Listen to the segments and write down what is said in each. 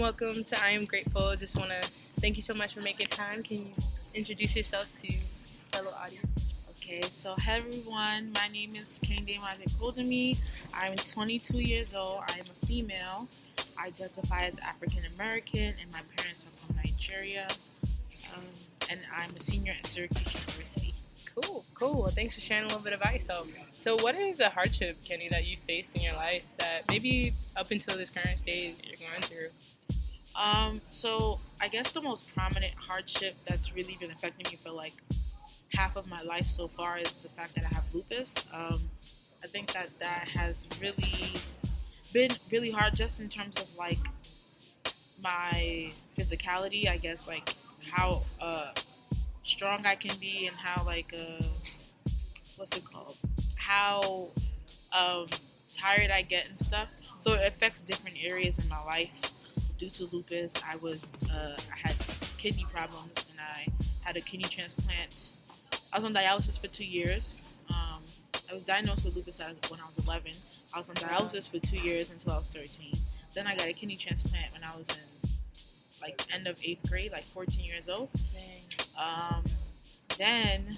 welcome to I Am Grateful. Just want to thank you so much for making time. Can you introduce yourself to fellow audience? Okay, so hi everyone. My name is Kehinde Kodami. I'm 22 years old. I'm a female. I identify as African American, and my parents are from Nigeria. Um, and I'm a senior at Syracuse University. Cool, cool. Well, thanks for sharing a little bit of yourself. So, what is a hardship, Kenny, that you faced in your life that maybe up until this current stage you're going through? Um, so I guess the most prominent hardship that's really been affecting me for like half of my life so far is the fact that I have lupus. Um, I think that that has really been really hard just in terms of like my physicality. I guess like how uh, strong I can be and how like uh, what's it called? How um, tired I get and stuff. So it affects different areas in my life. Due to lupus, I was uh, I had kidney problems and I had a kidney transplant I was on dialysis for two years. Um, I was diagnosed with lupus when I was 11. I was on dialysis for two years until I was 13. Then I got a kidney transplant when I was in like end of eighth grade, like 14 years old. Um, then,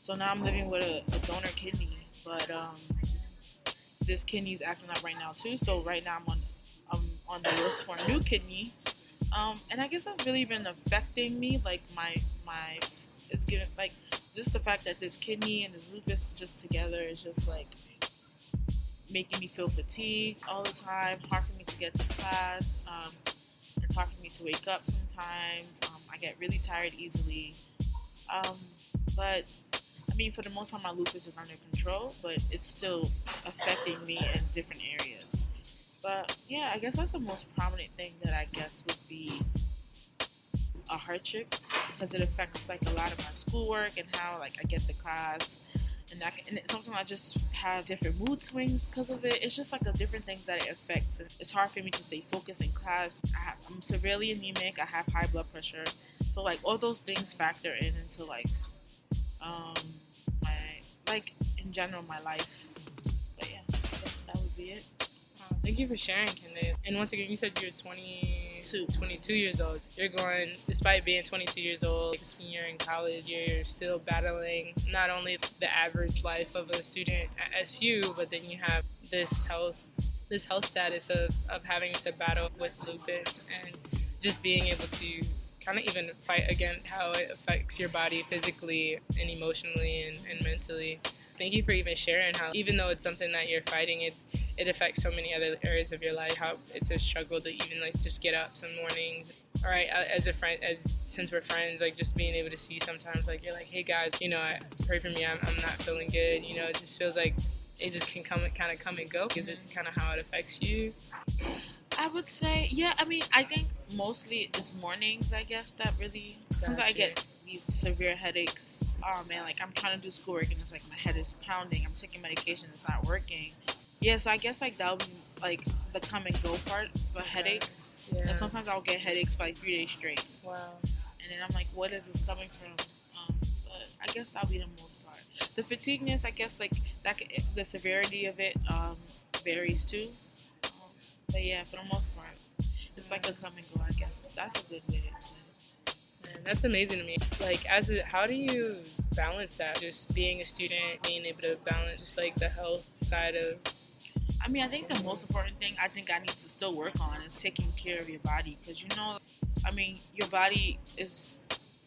so now I'm living with a, a donor kidney, but um, this kidney's acting up right now too. So right now I'm on on the list for a new kidney. Um, and I guess that's really been affecting me, like my my it's given like just the fact that this kidney and this lupus just together is just like making me feel fatigued all the time, hard for me to get to class. Um, it's hard for me to wake up sometimes. Um, I get really tired easily. Um, but I mean, for the most part, my lupus is under control, but it's still affecting me in different areas. But yeah, I guess that's the most prominent thing that I guess would be a hardship because it affects like a lot of my schoolwork and how like I get to class. And, that, and sometimes I just have different mood swings because of it. It's just like the different things that it affects. It's hard for me to stay focused in class. I am severely anemic. I have high blood pressure. So like all those things factor in into like um my like in general my life. But yeah, I guess that would be it. Thank you for sharing. And once again, you said you're 22, 22 years old. You're going, despite being 22 years old, like senior in college, you're still battling not only the average life of a student at SU, but then you have this health, this health status of, of having to battle with lupus and just being able to kind of even fight against how it affects your body physically and emotionally and, and mentally. Thank you for even sharing how, even though it's something that you're fighting, it's it affects so many other areas of your life. How it's a struggle to even like just get up some mornings. All right, as a friend, as since we're friends, like just being able to see sometimes, like you're like, hey guys, you know, I pray for me. I'm, I'm not feeling good. You know, it just feels like it just can come kind of come and go. Is it kind of how it affects you? I would say, yeah. I mean, I think mostly it's mornings. I guess that really since I get these severe headaches. Um, oh man, like I'm trying to do schoolwork and it's like my head is pounding. I'm taking medication, it's not working yeah, so I guess like that would be like the come and go part for headaches. Yeah. And sometimes I'll get headaches for like three days straight. Wow. And then I'm like, what is this coming from? Um, but I guess that'll be the most part. The fatigueness, I guess like that the severity of it um, varies too. Um, but yeah, for the most part, it's like a come and go. I guess that's a good way to explain Man, that's amazing to me. Like, as a, how do you balance that? Just being a student, being able to balance just like the health side of I mean, I think the most important thing I think I need to still work on is taking care of your body because you know, I mean, your body is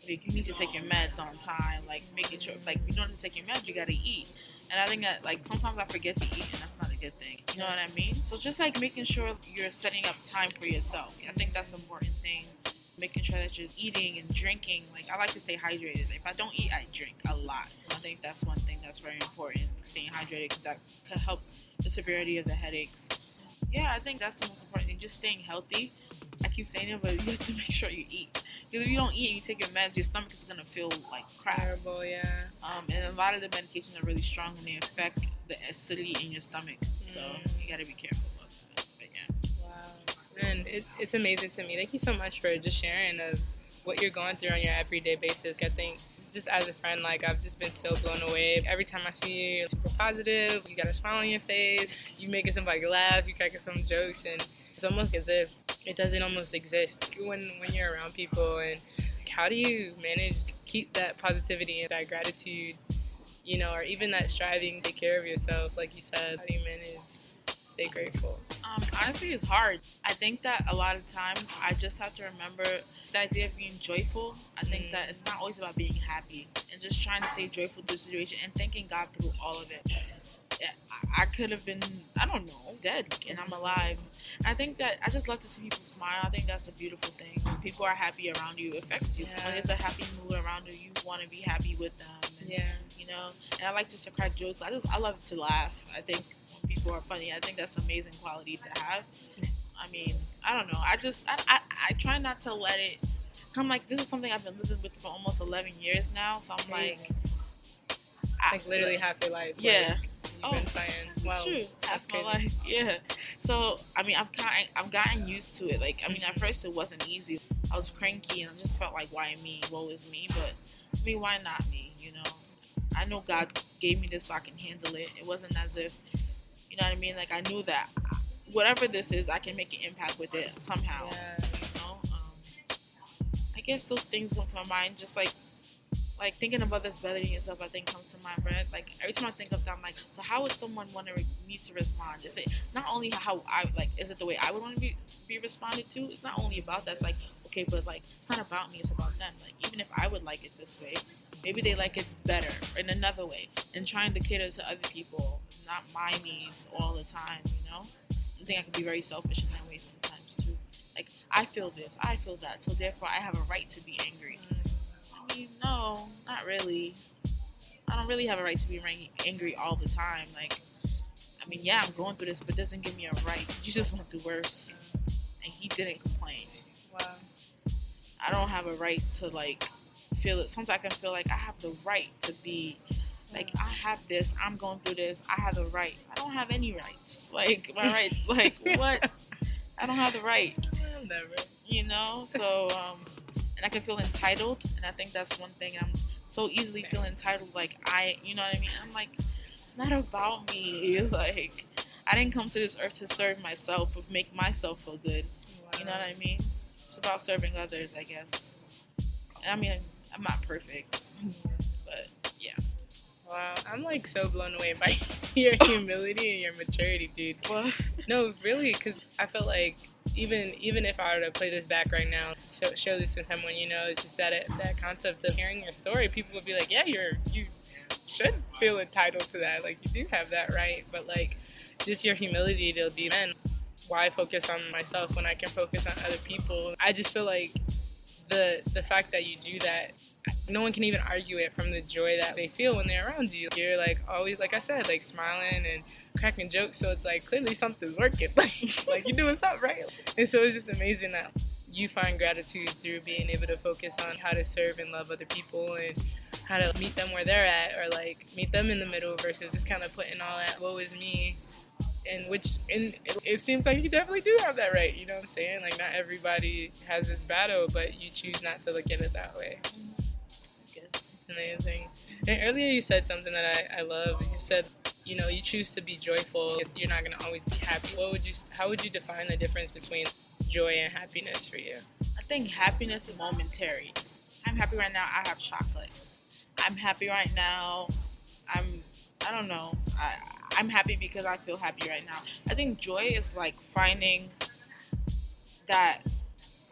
like you need to take your meds on time, like making sure like you don't to take your meds, you gotta eat. And I think that like sometimes I forget to eat, and that's not a good thing. You know what I mean? So just like making sure you're setting up time for yourself. I think that's an important thing making sure that you're eating and drinking. Like I like to stay hydrated. If I don't eat, I drink a lot. I think that's one thing that's very important. Staying hydrated because that could help the severity of the headaches. Yeah, I think that's the most important thing. Just staying healthy. I keep saying it, but you have to make sure you eat. Because if you don't eat, and you take your meds, your stomach is gonna feel like crap. Terrible, yeah. Um, and a lot of the medications are really strong and they affect the acidity in your stomach. Mm. So you gotta be careful and it, it's amazing to me. Thank you so much for just sharing of what you're going through on your everyday basis. I think just as a friend, like I've just been so blown away. Every time I see you, you're super positive. You got a smile on your face. You making somebody laugh. You cracking some jokes, and it's almost as if it doesn't almost exist when when you're around people and how do you manage to keep that positivity and that gratitude you know or even that striving to take care of yourself like you said how do you manage stay grateful. Um, honestly it's hard. I think that a lot of times i just have to remember the idea of being joyful. I think mm. that it's not always about being happy and just trying to stay joyful through the situation and thanking god through all of it I could have been, I don't know, dead, and I'm alive. I think that I just love to see people smile. I think that's a beautiful thing. When people are happy around you, it affects you. Yeah. When there's a happy mood around you, you want to be happy with them. And, yeah. You know, and I like just to crack jokes. I just, I love to laugh. I think when people are funny, I think that's an amazing quality to have. I mean, I don't know. I just, I, I, I try not to let it. I'm like, this is something I've been living with for almost 11 years now. So I'm like, like literally half your life. Yeah. Like, oh, saying. Well, true. That's, my life. Yeah. So I mean, I've kind I've gotten used to it. Like I mean, at first it wasn't easy. I was cranky and I just felt like, why me? Woe is me. But I mean, why not me? You know. I know God gave me this so I can handle it. It wasn't as if, you know what I mean? Like I knew that whatever this is, I can make an impact with it somehow. Yeah. You know. Um, I guess those things come to my mind, just like like thinking about this better than yourself, I think comes to mind. Right? Like every time I think of that, I'm like, so how would someone want to re- me to respond? Is it not only how I like? Is it the way I would want to be be responded to? It's not only about that. It's like okay, but like it's not about me. It's about them. Like even if I would like it this way, maybe they like it better in another way. And trying to cater to other people, not my needs all the time. You know, I think I can be very selfish in that way sometimes too. Like I feel this, I feel that, so therefore I have a right to be angry. Mm-hmm no, not really. I don't really have a right to be angry all the time. Like, I mean, yeah, I'm going through this, but it doesn't give me a right. Jesus went through worse, and he didn't complain. Wow. I don't have a right to like feel it. Sometimes I can feel like I have the right to be like I have this. I'm going through this. I have the right. I don't have any rights. Like my rights. Like what? I don't have the right. Never. You know. So um, and I can feel entitled. And I think that's one thing I'm so easily feel entitled. Like I, you know what I mean? I'm like, it's not about me. Like I didn't come to this earth to serve myself or make myself feel good. Wow. You know what I mean? It's about serving others, I guess. And I mean, I'm not perfect, yeah. Wow, I'm like so blown away by your humility and your maturity, dude. Well, no, really, because I feel like even even if I were to play this back right now, show, show this to someone, you know, it's just that it, that concept of hearing your story. People would be like, yeah, you're you should feel entitled to that. Like you do have that right, but like just your humility to be man. Why focus on myself when I can focus on other people? I just feel like the the fact that you do that no one can even argue it from the joy that they feel when they're around you. You're like always, like I said, like smiling and cracking jokes. So it's like clearly something's working. Like, like you're doing something right. And so it's just amazing that you find gratitude through being able to focus on how to serve and love other people and how to meet them where they're at or like meet them in the middle versus just kind of putting all that woe is me and which and it, seems like you definitely do have that right you know what i'm saying like not everybody has this battle but you choose not to look at it that way amazing. And earlier you said something that I, I love. You said, you know, you choose to be joyful. You're not going to always be happy. What would you? How would you define the difference between joy and happiness for you? I think happiness is momentary. I'm happy right now. I have chocolate. I'm happy right now. I'm. I don't know. I, I'm happy because I feel happy right now. I think joy is like finding that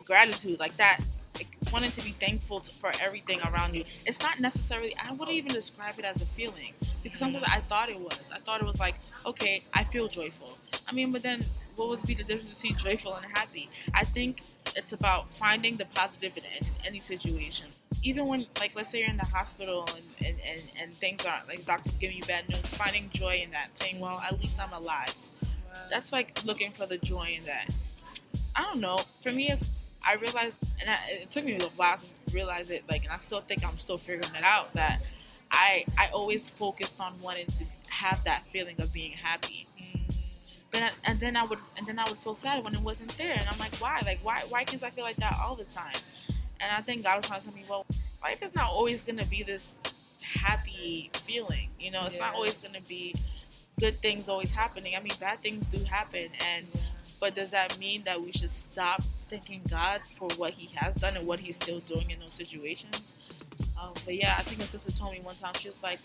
gratitude, like that like wanting to be thankful to, for everything around you. It's not necessarily. I wouldn't even describe it as a feeling because sometimes I thought it was. I thought it was like, okay, I feel joyful. I mean, but then what would be the difference between joyful and happy? I think it's about finding the positive in, in any situation. Even when, like, let's say you're in the hospital and, and, and, and things aren't, like, doctors giving you bad news, finding joy in that, saying, well, at least I'm alive. Wow. That's like looking for the joy in that. I don't know. For me, it's I realized, and I, it took me a little while to realize it. Like, and I still think I'm still figuring it out. That I I always focused on wanting to have that feeling of being happy. But I, and then I would and then I would feel sad when it wasn't there, and I'm like, why? Like, why why can't I feel like that all the time? And I think God was trying to tell me, well, life is not always gonna be this happy feeling. You know, it's yeah. not always gonna be good things always happening. I mean, bad things do happen, and But does that mean that we should stop thanking God for what He has done and what He's still doing in those situations? Um, but yeah, I think my sister told me one time, she was like,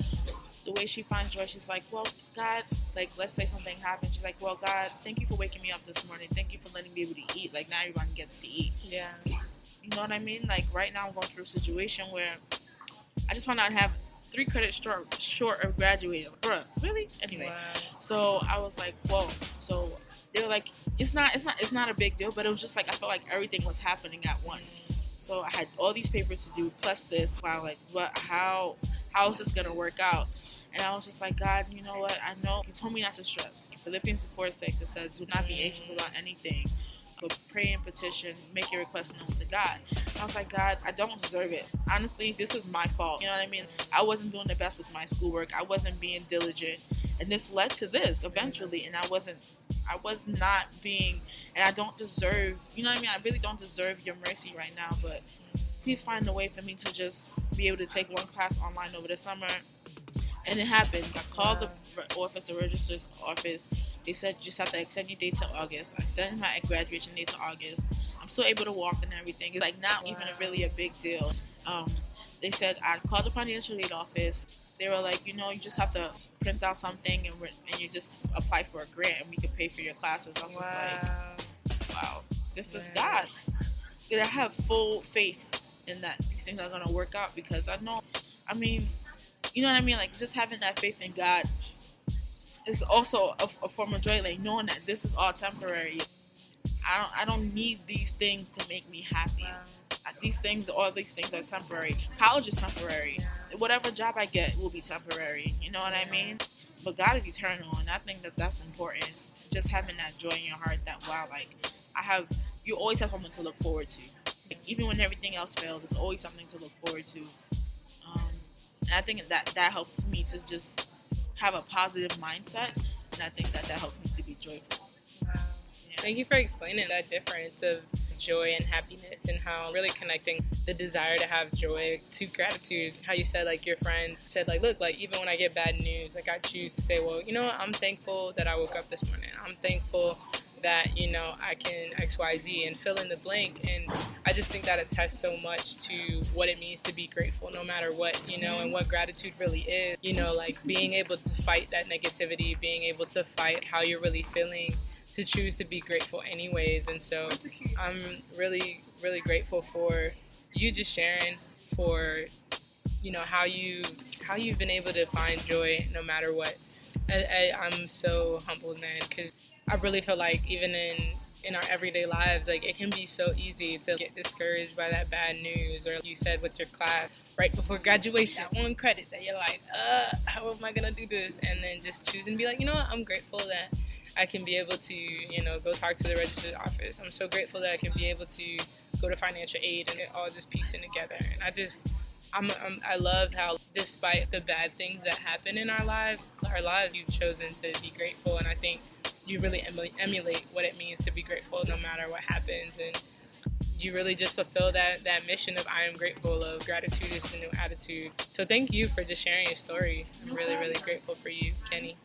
the way she finds joy, she's like, well, God, like, let's say something happened. She's like, well, God, thank you for waking me up this morning. Thank you for letting me be able to eat. Like, now everyone gets to eat. Yeah. You know what I mean? Like, right now I'm going through a situation where I just found out I have three credits short, short of graduating. Bruh, really? Anyway, Wow. so I was like, whoa. So they were like, it's not, it's not, it's not a big deal, but it was just like I felt like everything was happening at once. Mm-hmm. So I had all these papers to do plus this. Wow, like what? How? How is this gonna work out? And I was just like, God, you know what? I know you told me not to stress. Philippians 4 6 it says, Do not be anxious about anything, but pray and petition, make your request known to God. I was like, God, I don't deserve it. Honestly, this is my fault. You know what I mean? I wasn't doing the best with my schoolwork. I wasn't being diligent, and this led to this eventually. And I wasn't, I was not being, and I don't deserve. You know what I mean? I really don't deserve your mercy right now. But please find a way for me to just be able to take one class online over the summer. And it happened. I called the office, the registrar's office. They said you just have to extend your date to August. I extended my graduation date to August. I'm still able to walk and everything. It's like not even really a big deal. Um, they said I called the financial aid office. They were like, you know, you just have to print out something and, re- and you just apply for a grant and we can pay for your classes. I was just like, Wow. wow, this is God. And I have full faith in that these things are gonna work out because I know. I mean, you know what I mean? Like just having that faith in God is also a, a form of joy. Like knowing that this is all temporary. I don't. I don't need these things to make me happy. Wow. These things, all these things are temporary. College is temporary. Whatever job I get will be temporary. You know what I mean? But God is eternal, and I think that that's important. Just having that joy in your heart that wow, like I have. You always have something to look forward to. Like, even when everything else fails, it's always something to look forward to. Um, and I think that that helps me to just have a positive mindset, and I think that that helps me to be joyful. Wow. Yeah. Thank you for explaining that difference of joy and happiness and how really connecting the desire to have joy to gratitude. How you said like your friend said like, look, like even when I get bad news, like I choose to say, well, you know what, I'm thankful that I woke up this morning. I'm thankful that you know I can X Y Z and fill in the blank. And I just think that attests so much to what it means to be grateful, no matter what you know, and what gratitude really is. You know, like being able to fight that negativity, being able to fight how you're really feeling to choose to be grateful anyways and so i'm really really grateful for you just sharing for you know how you how you've been able to find joy no matter what I, I, i'm so humbled man because i really feel like even in in our everyday lives like it can be so easy to get discouraged by that bad news or you said with your class right before graduation that one credit that you're like uh how am i gonna do this and then just choose and be like you know what i'm grateful that I can be able to, you know, go talk to the registered office. I'm so grateful that I can be able to go to financial aid and it all just piecing together. And I just, I'm, I'm, I love how, despite the bad things that happen in our lives, our lives, you've chosen to be grateful. And I think you really emu- emulate what it means to be grateful no matter what happens. And you really just fulfill that, that mission of I am grateful of gratitude is the new attitude. So thank you for just sharing your story. I'm really, really grateful for you, Kenny.